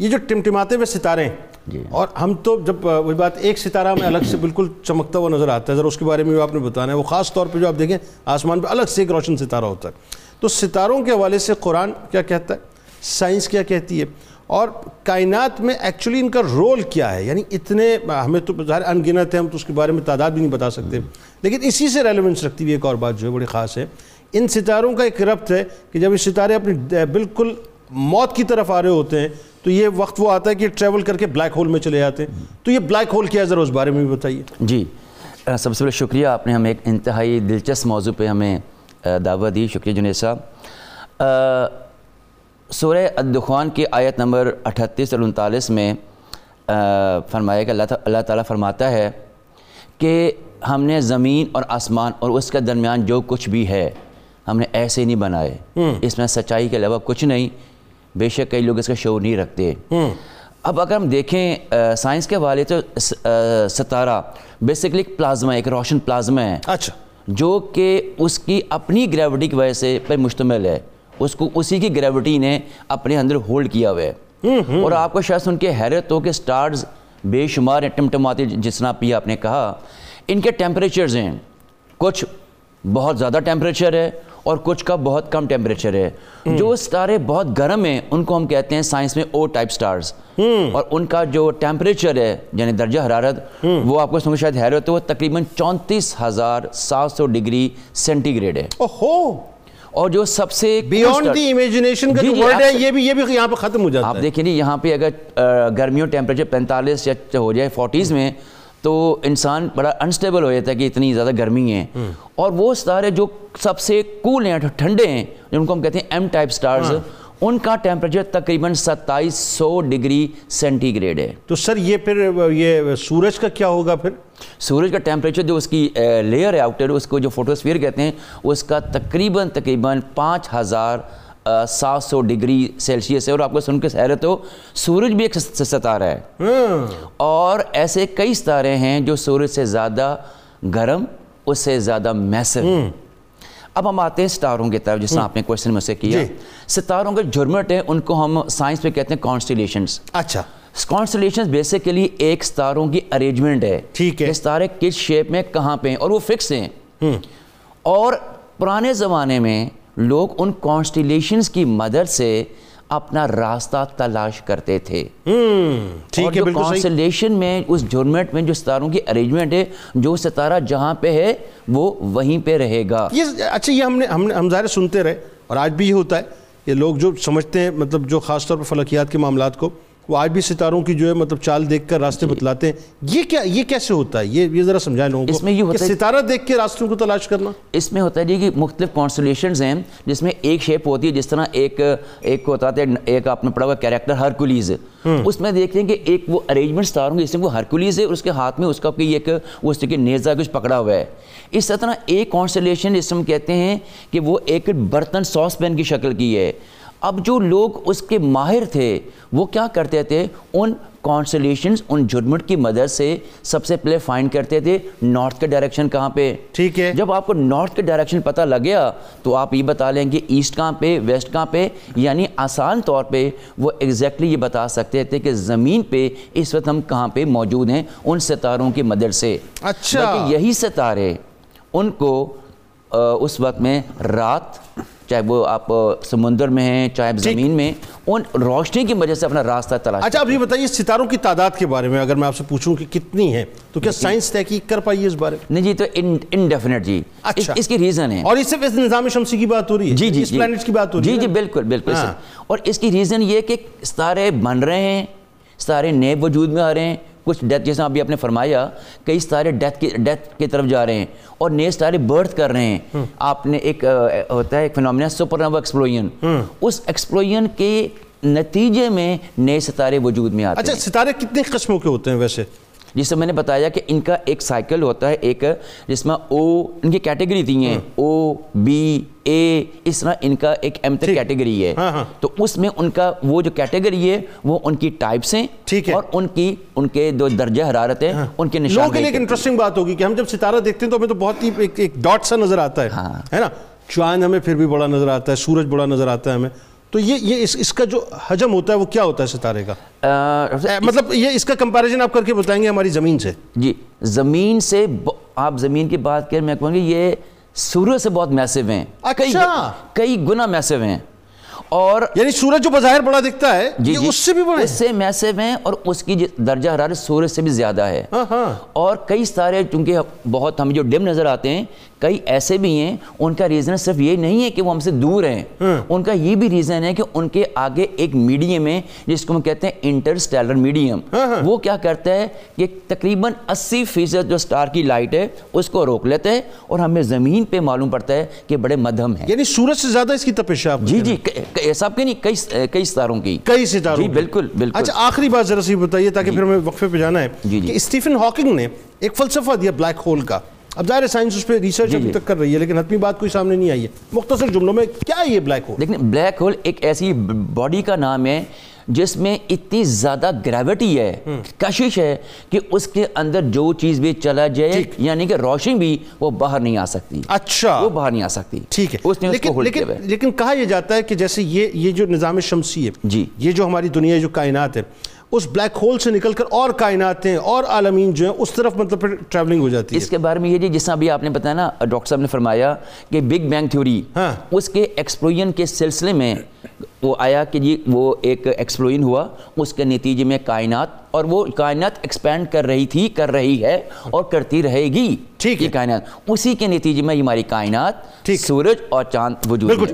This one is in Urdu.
یہ جو ٹمٹماتے ہوئے ستارے ہیں جی۔ اور ہم تو جب وہی بات ایک ستارہ میں الگ سے بالکل چمکتا ہوا نظر آتا ہے۔ ذرا اس کے بارے میں بھی آپ نے بتانا ہے۔ وہ خاص طور پہ جو آپ دیکھیں آسمان پہ الگ سے ایک روشن ستارہ ہوتا ہے۔ تو ستاروں کے حوالے سے قرآن کیا کہتا ہے؟ سائنس کیا کہتی ہے؟ اور کائنات میں ایکچولی ان کا رول کیا ہے؟ یعنی اتنے ہمیں تو ظاہر انگنت ہے ہم تو اس کے بارے میں تعداد بھی نہیں بتا سکتے۔ لیکن اسی سے ریلیونس رکھتی ہوئی ایک اور بات جو ہے بڑی خاص ہے۔ ان ستاروں کا ایک ربط ہے کہ جب یہ ستارے اپنی بالکل موت کی طرف آ رہے ہوتے ہیں تو یہ وقت وہ آتا ہے کہ ٹریول کر کے بلیک ہول میں چلے جاتے ہیں۔ تو یہ بلیک ہول کیا ہے؟ ذرا اس بارے میں بھی بتائیے۔ جی سب سے پہلے شکریہ۔ آپ نے ہمیں ایک انتہائی دلچسپ موضوع پہ ہمیں دعوت دی۔ شکریہ جنید صاحب۔ سورہ الدخان کی آیت نمبر اٹھتیس اور انتالیس میں فرمایا کہ اللہ اللہ تعالیٰ فرماتا ہے کہ ہم نے زمین اور آسمان اور اس کے درمیان جو کچھ بھی ہے ہم نے ایسے نہیں بنائے۔ اس میں سچائی کے علاوہ کچھ نہیں۔ بے شک کئی لوگ اس کا شعور نہیں رکھتے اب اگر ہم دیکھیں سائنس کے حوالے تو ستارہ بیسکلی ایک پلازما ایک روشن پلازما ہے۔ اچھا۔ جو کہ اس کی اپنی گریوٹی کی وجہ سے پر مشتمل ہے۔ اس کو اسی کی گریوٹی نے اپنے اندر ہولڈ کیا ہوئے اور آپ کو شاید سن کے حیرت ہو کہ سٹارز بے شمار ٹمٹماتی جس طرح پی آپ نے کہا۔ ان کے ٹیمپریچرز ہیں۔ کچھ بہت زیادہ ٹیمپریچر ہے اور کچھ کا بہت کم ٹیمپریچر ہے۔ جو ستارے بہت گرم ہیں ان کو ہم کہتے ہیں سائنس میں او ٹائپ سٹارز اور ان کا جو ٹیمپریچر ہے یعنی درجہ حرارت وہ آپ کو سنگے شاید حیرت ہو وہ تقریباً چونتیس ہزار سات سو ڈگری سینٹی گریڈ ہے۔ اوہو! اور جو سب سے بیونڈ دی امیجنیشن کا جی، جو جی، ورڈ آپ ہے یہ بھی یہ بھی یہاں پہ ختم ہو جاتا آپ ہے۔ دیکھیں جی یہاں پہ اگر گرمیوں ٹیمپریچر پینتالیس یا ہو جائے فورٹیز میں تو انسان بڑا انسٹیبل ہو جاتا ہے کہ اتنی زیادہ گرمی ہے۔ اور وہ ستارے جو سب سے کول ہیں ٹھنڈے ہیں جن کو ہم کہتے ہیں ایم ٹائپ سٹارز ان کا ٹیمپریچر تقریباً ستائیس سو ڈگری سینٹی گریڈ ہے۔ تو سر یہ پھر یہ سورج کا کیا ہوگا پھر؟ سورج کا ٹیمپریچر جو اس کی لیئر ہے آؤٹر اس کو جو فوٹوسفیئر کہتے ہیں اس کا تقریباً تقریباً پانچ ہزار سات سو ڈگری سیلسیس ہے اور آپ کو سن کے حیرت ہو سورج بھی ایک ستارہ ہے۔ ہاں۔ اور ایسے کئی ستارے ہیں جو سورج سے زیادہ گرم اس سے زیادہ میسر اب ہم آتے ہیں ستاروں کی طرف جس طرح آپ نے کوشچن میں سے کیا۔ جی۔ ستاروں کے جھرمٹ ہیں ان کو ہم سائنس میں کہتے ہیں کانسٹیلیشنز اچھا۔ کانسٹیلیشنز بیسیکلی ایک ستاروں کی ارینجمنٹ ہے۔ ٹھیک ہے۔ ستارے کس شیپ میں کہاں پہ ہیں؟ اور وہ فکس ہیں۔ اور پرانے زمانے میں لوگ ان کانسٹیلیشنز کی مدد سے اپنا راستہ تلاش کرتے تھے۔ ہے جو کانسٹیلیشن میں اس جھرمٹ میں جو ستاروں کی ارینجمنٹ ہے جو ستارہ جہاں پہ ہے وہ وہیں پہ رہے گا۔ یہ اچھا یہ ہم نے ہم ظاہر سنتے رہے اور آج بھی یہ ہوتا ہے۔ کہ لوگ جو سمجھتے ہیں مطلب جو خاص طور پر فلکیات کے معاملات کو وہ آج بھی ستاروں کی جو ہے مطلب چال دیکھ کر راستے بتلاتے ہیں۔ یہ کیا یہ کیسے ہوتا ہے؟ یہ یہ ذرا سمجھائیں لوگوں کو اس میں یہ ہوتا کہ ہے- ستارہ دیکھ کے راستوں کو تلاش کرنا۔ اس میں ہوتا ہے جی کہ مختلف کانسٹیلیشنز ہیں جس میں ایک شیپ ہوتی ہے جس طرح ایک ایک ہوتا ہے ایک آپ نے پڑھا ہوا کیریکٹر ہرکولیز اس میں دیکھتے ہیں کہ ایک وہ ارینجمنٹ ستاروں کی جس میں وہ ہرکولیز ہے اور اس کے ہاتھ میں اس کا ایک وہ اس کے نیزہ کچھ پکڑا ہوا ہے۔ اس طرح ایک کانسٹیلیشن جس میں کہتے ہیں کہ وہ ایک برتن ساس پین کی شکل کی ہے۔ اب جو لوگ اس کے ماہر تھے وہ کیا کرتے تھے؟ ان کانسٹیلیشنز ان جھرمٹ کی مدد سے سب سے پہلے فائنڈ کرتے تھے نارتھ کے ڈائریکشن کہاں پہ؟ ٹھیک ہے۔ جب آپ کو نارتھ کے ڈائریکشن پتہ لگ گیا تو آپ یہ بتا لیں کہ ایسٹ کہاں پہ ویسٹ کہاں پہ؟ یعنی آسان طور پہ وہ ایگزیکٹلی یہ بتا سکتے تھے کہ زمین پہ اس وقت ہم کہاں پہ موجود ہیں ان ستاروں کی مدد سے۔ اچھا۔ یہی ستارے ان کو اس وقت میں رات چاہے وہ آپ سمندر میں ہیں چاہے زمین میں ان روشنی کی وجہ سے اپنا راستہ تلاش اچھا اب یہ بتائیے ستاروں کی تعداد کے بارے میں اگر میں آپ سے پوچھوں کہ کتنی ہے تو کیا سائنس تحقیق کر پائی ہے اس بارے میں؟ نہیں جی تو انڈیفینٹ جی۔ اس- اچھا۔ کی ریزن ہے۔ اور اس صرف اس نظام شمسی کی بات ہو رہی ہے۔ جی جی اس پلانٹ کی بات ہو رہی جی ہے جی نا؟ بالکل بالکل ہاں۔ اور اس کی ریزن یہ کہ ستارے بن رہے ہیں ستارے نئے وجود میں آ رہے ہیں کچھ ڈیتھ جیسا ابھی آپ نے فرمایا کئی ستارے ڈیتھ کی ڈیتھ کی طرف جا رہے ہیں اور نئے ستارے برتھ کر رہے ہیں۔ آپ نے ایک ہوتا ہے ایک فنومنا سپر نووا ایکسپلوژن اس ایکسپلوژن کے نتیجے میں نئے ستارے وجود میں آتے اچھا ہیں۔ ستارے کتنے قسموں کے ہوتے ہیں ویسے؟ جس سے میں نے بتایا کہ ان کا ایک سائیکل ہوتا ہے ایک جس میں او ان کی کیٹیگری تھی ہیں او بی اے اس طرح ان کا ایک ایم تک کیٹیگری ہے۔ ہاں، ہاں۔ تو اس میں ان کا وہ جو کیٹیگری ہے وہ ان کی ٹائپس ہیں۔ اور ان کی ان کے جو درجہ حرارت ہے ان کے لوگوں کے لیے ایک نشان انٹرسٹنگ بات ہوگی کہ ہم جب ستارہ دیکھتے ہیں تو ہمیں تو بہت ہی ایک ڈاٹ سا نظر آتا ہے ہاں۔ ہے نا؟ چاند ہمیں پھر بھی بڑا نظر آتا ہے سورج بڑا نظر آتا ہے ہمیں۔ تو یہ یہ اس اس کا جو حجم ہوتا ہے وہ کیا ہوتا ہے ستارے کا؟ مطلب یہ اس کا کمپیریزن آپ کر کے بتائیں گے ہماری زمین سے۔ جی زمین سے آپ زمین کی بات کریں میں کہوں گی یہ سورج سے بہت میسو ہیں۔ کئی اچھا۔ کئی گنا میسو ہیں۔ اور یعنی سورج جو بظاہر بڑا دکھتا ہے جی یہ جی اس سے بھی بڑے اس سے میسو ہیں اور اس کی درجہ حرارت سورج سے بھی زیادہ ہے۔ ہاں ہاں۔ اور کئی سارے چونکہ بہت ہمیں جو ڈم نظر آتے ہیں کئی ایسے بھی ہیں ان کا ریزن صرف یہ نہیں ہے کہ وہ ہم سے دور ہیں۔ ان کا یہ بھی ریزن ہے کہ ان کے آگے ایک میڈیم ہے جس کو ہم کہتے ہیں انٹرسٹیلر میڈیم وہ کیا کرتا ہے کہ تقریباً اسی فیصد جو سٹار کی لائٹ ہے اس کو روک لیتا ہے اور ہمیں زمین پہ معلوم پڑتا ہے کہ بڑے مدھم ہیں۔ یعنی سورج سے زیادہ اس کی تپش ہے جی جی ایسا آپ کے نہیں کئی کئی ستاروں کی کئی ستاروں جی کی۔ بالکل بالکل اچھا آخری بات ذرا سی بتائیے تاکہ پھر ہمیں وقفے پہ جانا ہے جی، جی۔ کہ اسٹیفن ہاکنگ نے ایک فلسفہ دیا بلیک ہول کا اب ظاہر ہے سائنس اس پہ ریسرچ جی، ابھی جی۔ تک کر رہی ہے لیکن حتمی بات کوئی سامنے نہیں آئی ہے۔ مختصر جملوں میں کیا ہے یہ بلیک ہول لیکن بلیک ہول ایک ایسی باڈی کا نام ہے جس میں اتنی زیادہ گریوٹی ہے کشش ہے کہ اس کے اندر جو چیز بھی چلا جائے یعنی کہ روشنی بھی وہ باہر نہیں آ سکتی۔ اچھا۔ وہ باہر نہیں آ سکتی۔ ٹھیک ہے۔ اس نے اس کو ہولڈ لیکن کیا ہے۔ لیکن کہا یہ جاتا ہے کہ جیسے یہ یہ جو نظام شمسی ہے جی۔ یہ جو ہماری دنیا جو کائنات ہے اس بلیک ہول سے نکل کر اور کائناتیں اور عالمین جو ہیں اس طرف مطلب پھر ٹریولنگ ہو جاتی ہے اس کے بارے میں یہ جی جس طرح ابھی آپ نے بتایا نا ڈاکٹر صاحب نے فرمایا کہ بگ بینگ تھیوری۔ اس کے ایکسپلوژن کے سلسلے میں وہ آیا کہ جی وہ ایک ایکسپلوژن ہوا اس کے نتیجے میں کائنات اور وہ کائنات ایکسپینڈ کر رہی تھی کر رہی ہے اور کرتی رہے گی ٹھیک ہے۔ کائنات اسی کے نتیجے میں ہماری کائنات۔ سورج اور چاند وجود